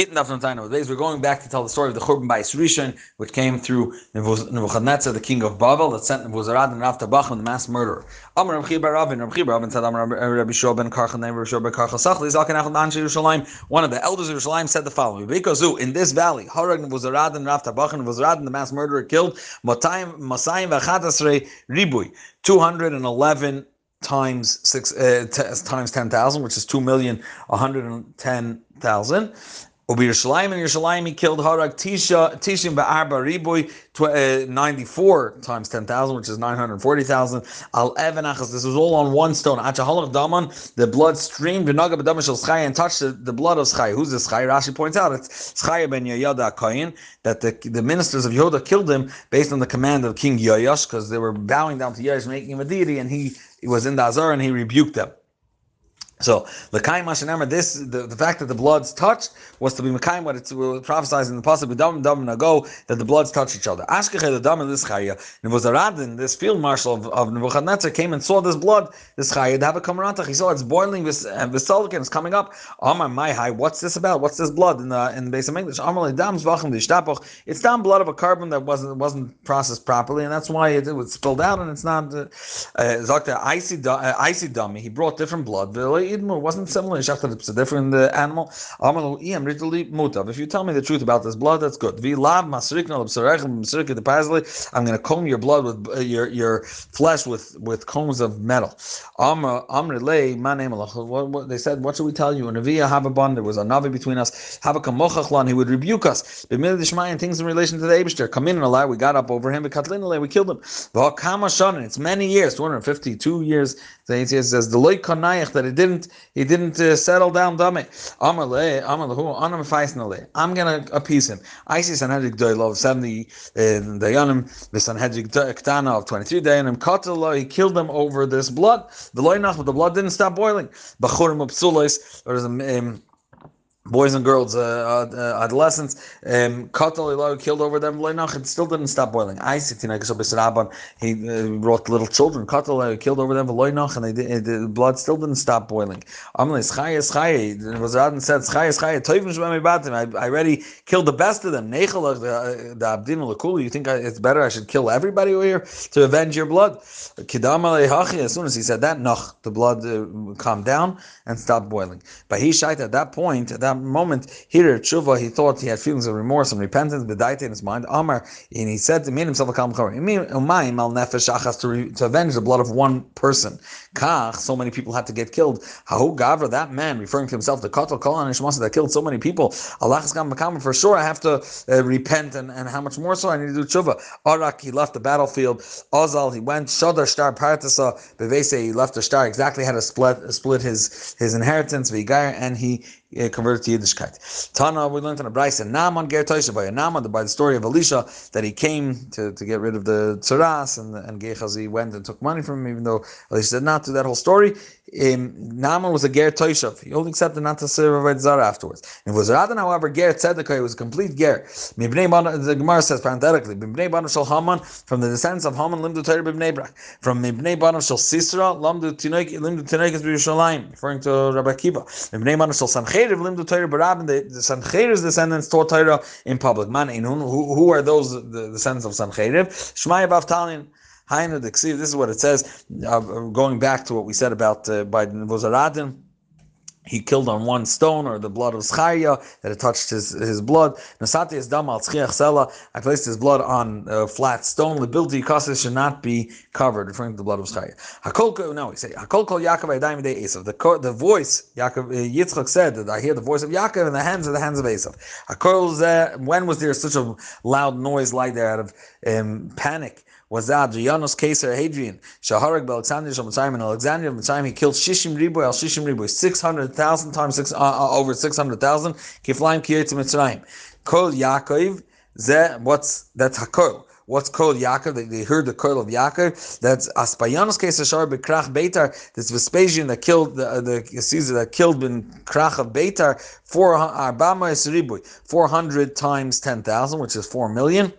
Gittin We're going back to tell the story of the Churban Bayis Rishon, which came through Nebuchadnezzar, the king of Babel, that sent Nebuzaradan and Rav Tabachim, the mass murderer. Ravin said, Amar Rabbi Karchan, Rabbi Karchan Sachli, Yerushalayim. One of the elders of Yerushalayim said the following: Because in this valley, Harag Nebuzaradan and Rav Tabachim, Nebuzaradan, the mass murderer, killed Matayim Masayim Vachatasrei Ribui, 211 times six uh, t- times ten thousand, which is two million one hundred and ten thousand. Ubi Yerushalayim and Yerushalayim he killed Harag Tisha Tishim Ba'arba Riboy uh, 94 times 10,000 which is 940,000 Al Evan Achas this was all on one stone. Achahalach Daman the blood streamed V'naga B'dam Schai and touched the, the blood of Schai. Who's the Schai? Rashi points out it's Schai ben Yoyada Koyin that the, the ministers of Yehuda killed him based on the command of King Yoyash because they were bowing down to Yoyash making him a deity and he, he was in the Azar and he rebuked them so l'kaim mashenamar, this the, the fact that the bloods touched was to be mekayim what it's prophesied in the pasuk dam dam nago that the bloods touch each other. Ashkechel the dam this chaya Nebuzaradan, this field marshal of, of Nebuchadnezzar came and saw this blood, this chaya have a kamarantach. He saw it's boiling, this and Vesolican is coming up. Amar my high, what's this about? What's this blood in the in the base of English? Amar dam zvachim dishtapach. It's down blood of a korban that wasn't wasn't processed properly, and that's why it, it was spilled out, and it's not. Uh, uh, icy uh, icy dummy. He brought different blood idmu wasn't similar. It's a different uh, animal. If you tell me the truth about this blood, that's good. I'm going to comb your blood with uh, your your flesh with with combs of metal. What, what, they said, what should we tell you? Havaban, there was a navi between us. He would rebuke us. And things in relation to the Abishter. Come in and allow. We got up over him. We killed him. It's many years, 252 years. The says the that it didn't he didn't uh, settle down dummy. I'm gonna appease him. I see Sanhedrin Gdoil of 70 in Dayanim, the Sanhedrin of 23 Dayanim, Katala, he killed them over this blood. The loynach, but the blood didn't stop boiling. Um, boys and girls, uh, uh, adolescents, um, killed over them. It still didn't stop boiling. I he uh, brought little children. killed over them. And they did, the blood still didn't stop boiling. Said, I already killed the best of them. Lekulu. You think it's better I should kill everybody over here to avenge your blood? As soon as he said that, the blood uh, calmed down and stopped boiling. But he shite at that point, at that moment, here at tshuva, he thought he had feelings of remorse and repentance, bedaita in his mind. Amar, and he said to me himself a kalm to to avenge the blood of one person. Kach, so many people had to get killed. Hahu gavra, that man, referring to himself, the katal kol that killed so many people. Allah has come for sure I have to uh, repent, and, and how much more so I need to do tshuva. Arak, he left the battlefield. Ozal, he went. Shadar star partasa bevese, he left the star exactly how to split split his his inheritance. Vigar, and he uh, converted to Yiddishkeit. Tana, we learned in a and Naaman Ger by Naaman, by the story of Elisha, that he came to, to get rid of the Tsaras, and, and Gehazi went and took money from him, even though Elisha did not do that whole story. Um, Naaman was a Ger Toishav. He only accepted not to serve a Zara afterwards. And was Radan, however, Ger Tzedekah, was a complete Ger. The Gemara says parenthetically, Bibnei Banav Shal Haman, from the descendants of Haman, Limdu Torah Bibnei Brak. From Bibnei Banav Shal Sisra, Limdu is Yerushalayim, referring to Rabbi Kiva. Bibnei Banav Shal Sancheiriv, Limdu Torah Barabin, the, the Sancheiriv's descendants taught Torah in public. Man, who, who are those, the descendants of Sancheiriv? Shmaya Bavtalin. This is what it says. Uh, going back to what we said about uh, by Nebuchadnezzar he killed on one stone or the blood of Zcharia that it touched his, his blood. Nasati is dam al sela. I placed his blood on a flat stone. The building kassis should not be covered, referring to the blood of Zcharia. Hakolko, no, we say Hakol kol Yaakov Adayim de Esav. The the voice Yaakov uh, Yitzchak said that I hear the voice of Yaakov in the hands of the hands of Esav. Hakol when was there such a loud noise like that out of um, panic? Was that Adrianus Caesar Hadrian, Shaharag Alexander Shamatzayim and Alexandria Mitzrayim, he killed Shishim Riboy al Shishim Riboy, 600,000 times six, uh, uh, over 600,000, Kiflaim Kiyetz Mitzrayim. Kol Yaakov, ze, what's, that's Hakol. What's called Yaakov? They, they, heard the call of Yaakov. That's Aspayanos Kesashar Bekrach Beitar. This Vespasian that killed the, uh, the Caesar that killed Ben Krach of Beitar. Four hundred times ten thousand, which is four million.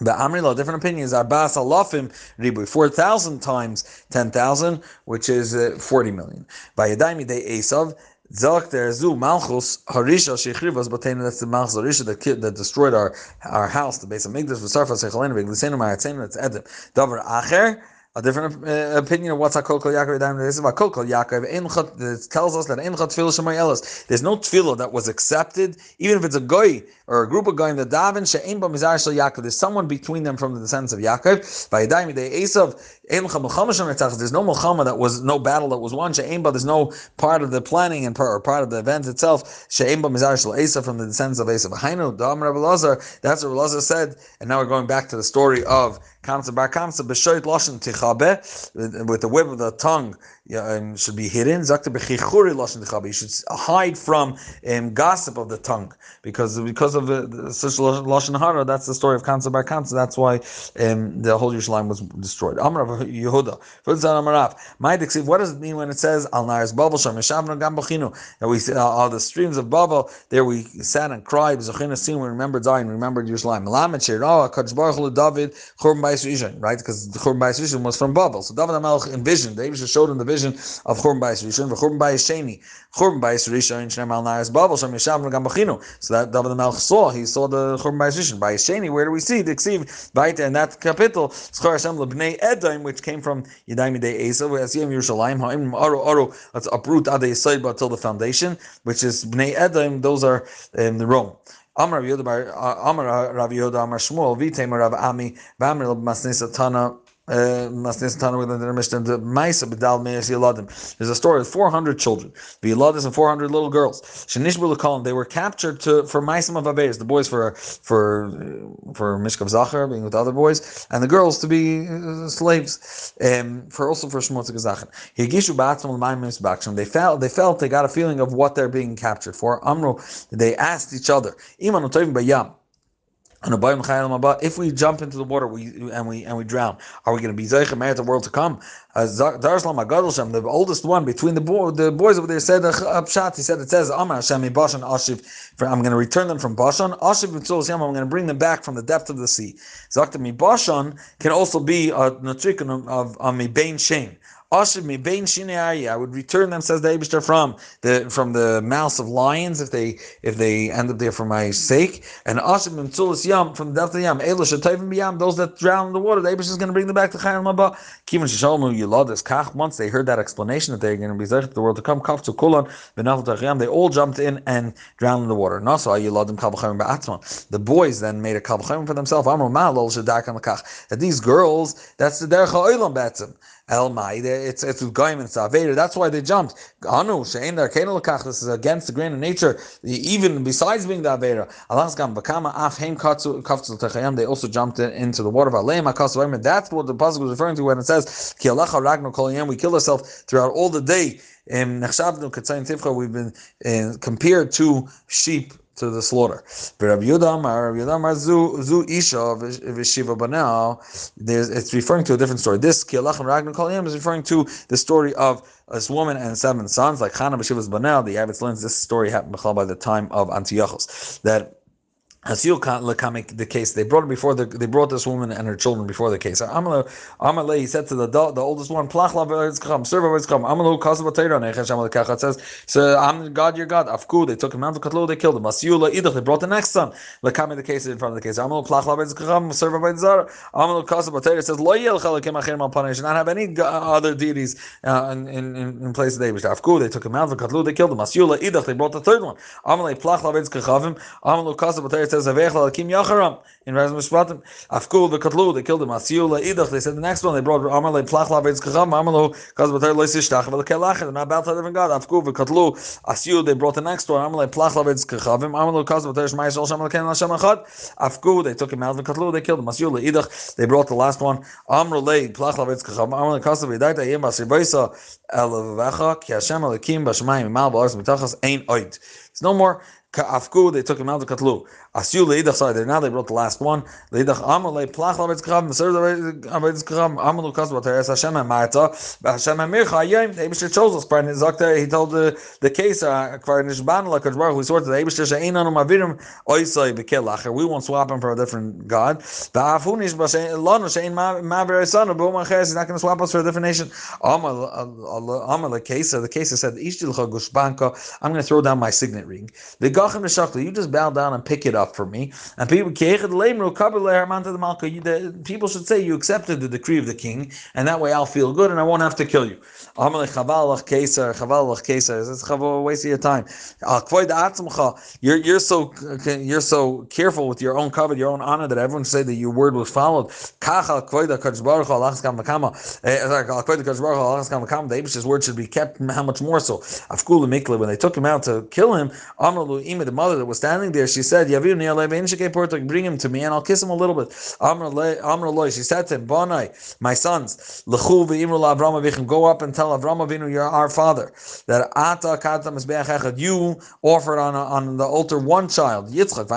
But Amrila, different opinions. are Arbas alafim ribu, four thousand times ten thousand, which is uh, forty million. By Yadaimi de Esav, Zalk there zu Malchus Harisha Shechrivas Batena. That's the Malchus Harisha that that destroyed our our house, the base of Migdash. V'sarfa Sechalenu V'Glisenu Ma'atzenu. That's Edom. Davar Acher a different uh, opinion of what's a kol kol Yaakov. This is about kol kol Yaakov. It tells us that enchat tefillah shemay elas. There's no tefillah that was accepted, even if it's a goy or a group of goyim that daven she'ein ba mizar shel. There's someone between them from the descendants of Yaakov. By yadayim de Esav there's no milchama that was no battle that was won. She'ein ba there's no part of the planning and part, or part of the event itself. She'ein ba mizar shel from the descendants of Esav. Hainu dam Rabbi Lazar. That's what Rabbi Lazar said. And now we're going back to the story of Kamsa bar Kamsa b'shoit loshen tichabe with the whip of the tongue um, should be hidden. Zakta b'chichuri loshen tichabe. You should hide from um, gossip of the tongue because because of such loshen hara. That's the story of Kamsa bar Kamsa. That's why um, the whole Yerushalayim was destroyed. Amar of Yehuda. What does it mean when it says al naris babel sham yeshavnu gam b'chinu? That we uh, all the streams of Babel there we sat and cried. Zechina sin we remembered Zion, remembered Yerushalayim. Melamed shir oh Kadosh Baruch Hu David churban Bayis Rishon, right? Because the Churban Bayis Rishon was from Babel. So David HaMelech envisioned, David showed him the vision of Churban Bayis Rishon, Churban Bayis Sheni, Churban Bayis Rishon, Shnem Al Naris Babel, Shem Yeshavnu Gam B'chinu. So that David HaMelech saw, he saw the Churban Bayis Rishon. Bayis Sheni, where do we see the Ksiv? Right in that capital, Schar Hashem Lebnei Edom, which came from Yadayim Yidei Esav, as Yom Yerushalayim, Ha'im Aro Aro, let's uproot Adei Yisayba until the foundation, which is Bnei Edom, those are in the Rome. Amar Rav Yehuda, uh, Amar Rav Yehuda, Amar Shmuel, Vitem Rav Ami, Vamir Masnisa Tana, there's a story of 400 children, Viladis and 400 little girls. They were captured to for Maisim of Aveis, the boys for for for Mishkav Zachar, being with other boys, and the girls to be uh, slaves, um, for also for Shmotzik Zachan. They felt they felt they got a feeling of what they're being captured for. Amro, they asked each other, if we jump into the water we, and we and we drown, are we going to be Zeichem at the world to come? Uh, the oldest one between the, the boys over there said. He said it says Amar Hashem Bashan Ashiv. I'm going to return them from Bashan. Ashiv I'm going to bring them back from the depth of the sea. Zakta Mi Bashan can also be a natrikon of a Bain. I would return them, says the Abishter, from the from the mouths of lions if they if they end up there for my sake. And Yam from the depth of the Yam. Those that drown in the water, the Abishter is going to bring them back to Chayim Maba. Kivin Shishalmu Kach. Once they heard that explanation that they're going to be Zech the world to come, Kaf to Kulan, they all jumped in and drowned in the water. The boys then made a Kabachayim for themselves. That these girls, that's the Derech HaOlam Batzim. El Maide, it's it's Goyim and Saveda. That's why they jumped. Anu Shein Dar Lakach. This is against the grain of nature. Even besides being the Avera, Allah's Gam Bakama Af Heim Kafzu Techayam. They also jumped in, into the water of Aleim Akasu That's what the pasuk was referring to when it says Ki Alacha Ragno Kol We killed ourselves throughout all the day. Tifcha, we've been uh, compared to sheep to the slaughter. But Rabbi Yudam, Zu Zu Isha Vishiva Banal. It's referring to a different story. This Kialach and Ragnar Kolyam is referring to the story of this woman and seven sons, like Chana B'Shiva's Banal. The Yavetz learns this story happened by the time of Antiochus. That the case. They brought her before the they brought this woman and her children before the case. Amalei he said to the the oldest one, Plach come, serve. Amalu kasav It says, so I'm God, your God. Afku, they took him out of Katlu, they killed him. Asiula idach, they brought the next son. Lekam the case in front of the case. Amalu plach come, serve Zara. Amalu kasav says, Lo yel chalakim achir mal panei. Should not have any other deities uh, in, in, in place of David. Afku, they took him out of Katlu, they killed him. Asiula idach, they brought the third one. Amalei plach lavetz kachavim. Amalu kasav says Avechla Akim Yacharam in Raz Mishpatim. Afkul the Katlu, they killed him. Asiula Idach, they said the next one, they brought Amar Le Plachla Beitz Kacham, Amalo, Kaz Batar Lo Sishtach, Vel Kelach, they're not about different God. Afkul the Katlu, Asiu, they brought the next one, Amar Le Plachla Beitz Kachavim, Amalo, Kaz Batar Shmai Shal Shem Lekin Hashem Echad. Afkul, they took him out of the Katlu, they killed him. Asiula Idach, they brought the last one, Amar Le Plachla Beitz Kacham, Amar Le Kaz Batar Yem Asir Beisa, El Vecha, Ki Hashem Alekim, Bashmayim, Mal Ba'aris Mitachas, Ein Oid. It's no more Afku, they took him out to Katlu. Asyu leidach, sorry, now they wrote the last one. Leidach amar le plach lavetz krav, meser lavetz krav, amar lu kas vater es Hashem amarta, Hashem amircha yom, the Eibishter chose us, Brian Zakter, he told the, the case, uh, kvar nishban la kajbar, who swore to the Eibishter, she'ein anu mavirim, oisai bekel lacher, we won't swap him for a different God. Ba'afu nishba, lanu she'ein mavir esanu, but one he's not going to swap us for a different nation. Amar le case, the case said, Ishtilcha gushbanka, I'm going to throw down my signet ring. The you just bow down and pick it up for me. And people should say you accepted the decree of the king, and that way I'll feel good and I won't have to kill you. Waste of your time. Ah, you're, you're so uh, you're so careful with your own covet, your own honor that everyone say that your word was followed. Eh, eh, the Abish's word should be kept. How much more so? When they took him out to kill him, Ima, the mother that was standing there, she said, bring him to me and I'll kiss him a little bit. She said to him, Bonai, my sons, go up and tell Avram Avinu, you're our father, that Ata Kata you offered on, on the altar one child, Yitzchak,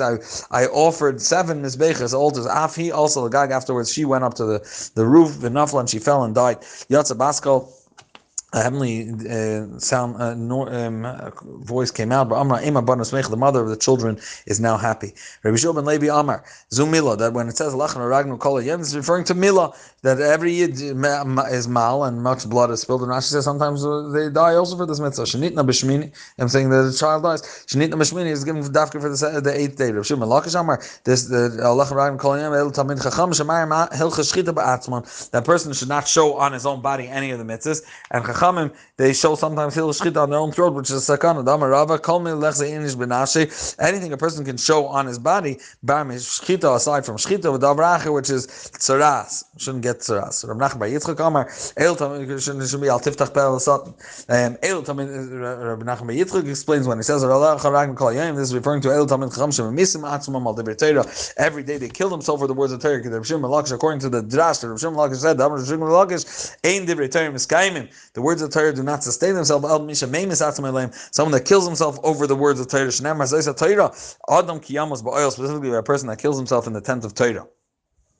I, I offered seven Mizbeches altars. Afi also, the gag afterwards, she went up to the, the roof, the Nafla, and she fell and died. Yatza Baskal a heavenly uh, sound uh, no, um, voice came out. But Amra Ema the mother of the children, is now happy. Rabbi ben Levi Amar Zumila that when it says Lachan Ragnu Kol Yem, it's referring to Mila that every yid is mal and much blood is spilled. And Rashi says sometimes uh, they die also for this mitzvah. Shenitna b'shmini. I'm saying that the child dies. Shenitna b'shmini is given dafka for the, the eighth day. Rabbi ben Lakish Amar this the Lachan Ragnu Kol Yem El Tamid Chacham Shemayim Hilchas Shchita Ba'atzman. That person should not show on his own body any of the mitzvahs and Chachamim they show sometimes he'll shchit on their own throat, which is a sakana. Dama Rava, kol Anything a person can show on his body, bar shchita aside from shchita with davracha, which is tsaras. Shouldn't get tsaras. Rav Nachman by Yitzchak Amar, el shouldn't be al tiftach pel satan. Um, el tamin Rav by Yitzchak explains when he says this is referring to el tamin chacham shem al deber Every day they kill themselves for the words of Torah. According to the drash, Rav Shimon Lakish said, Rav Shimon Lakish, ein deber Torah miskaimin. The words of Torah do not sustain themselves. Someone that kills himself over the words of Torah. Specifically a person that kills himself in the tent of Torah.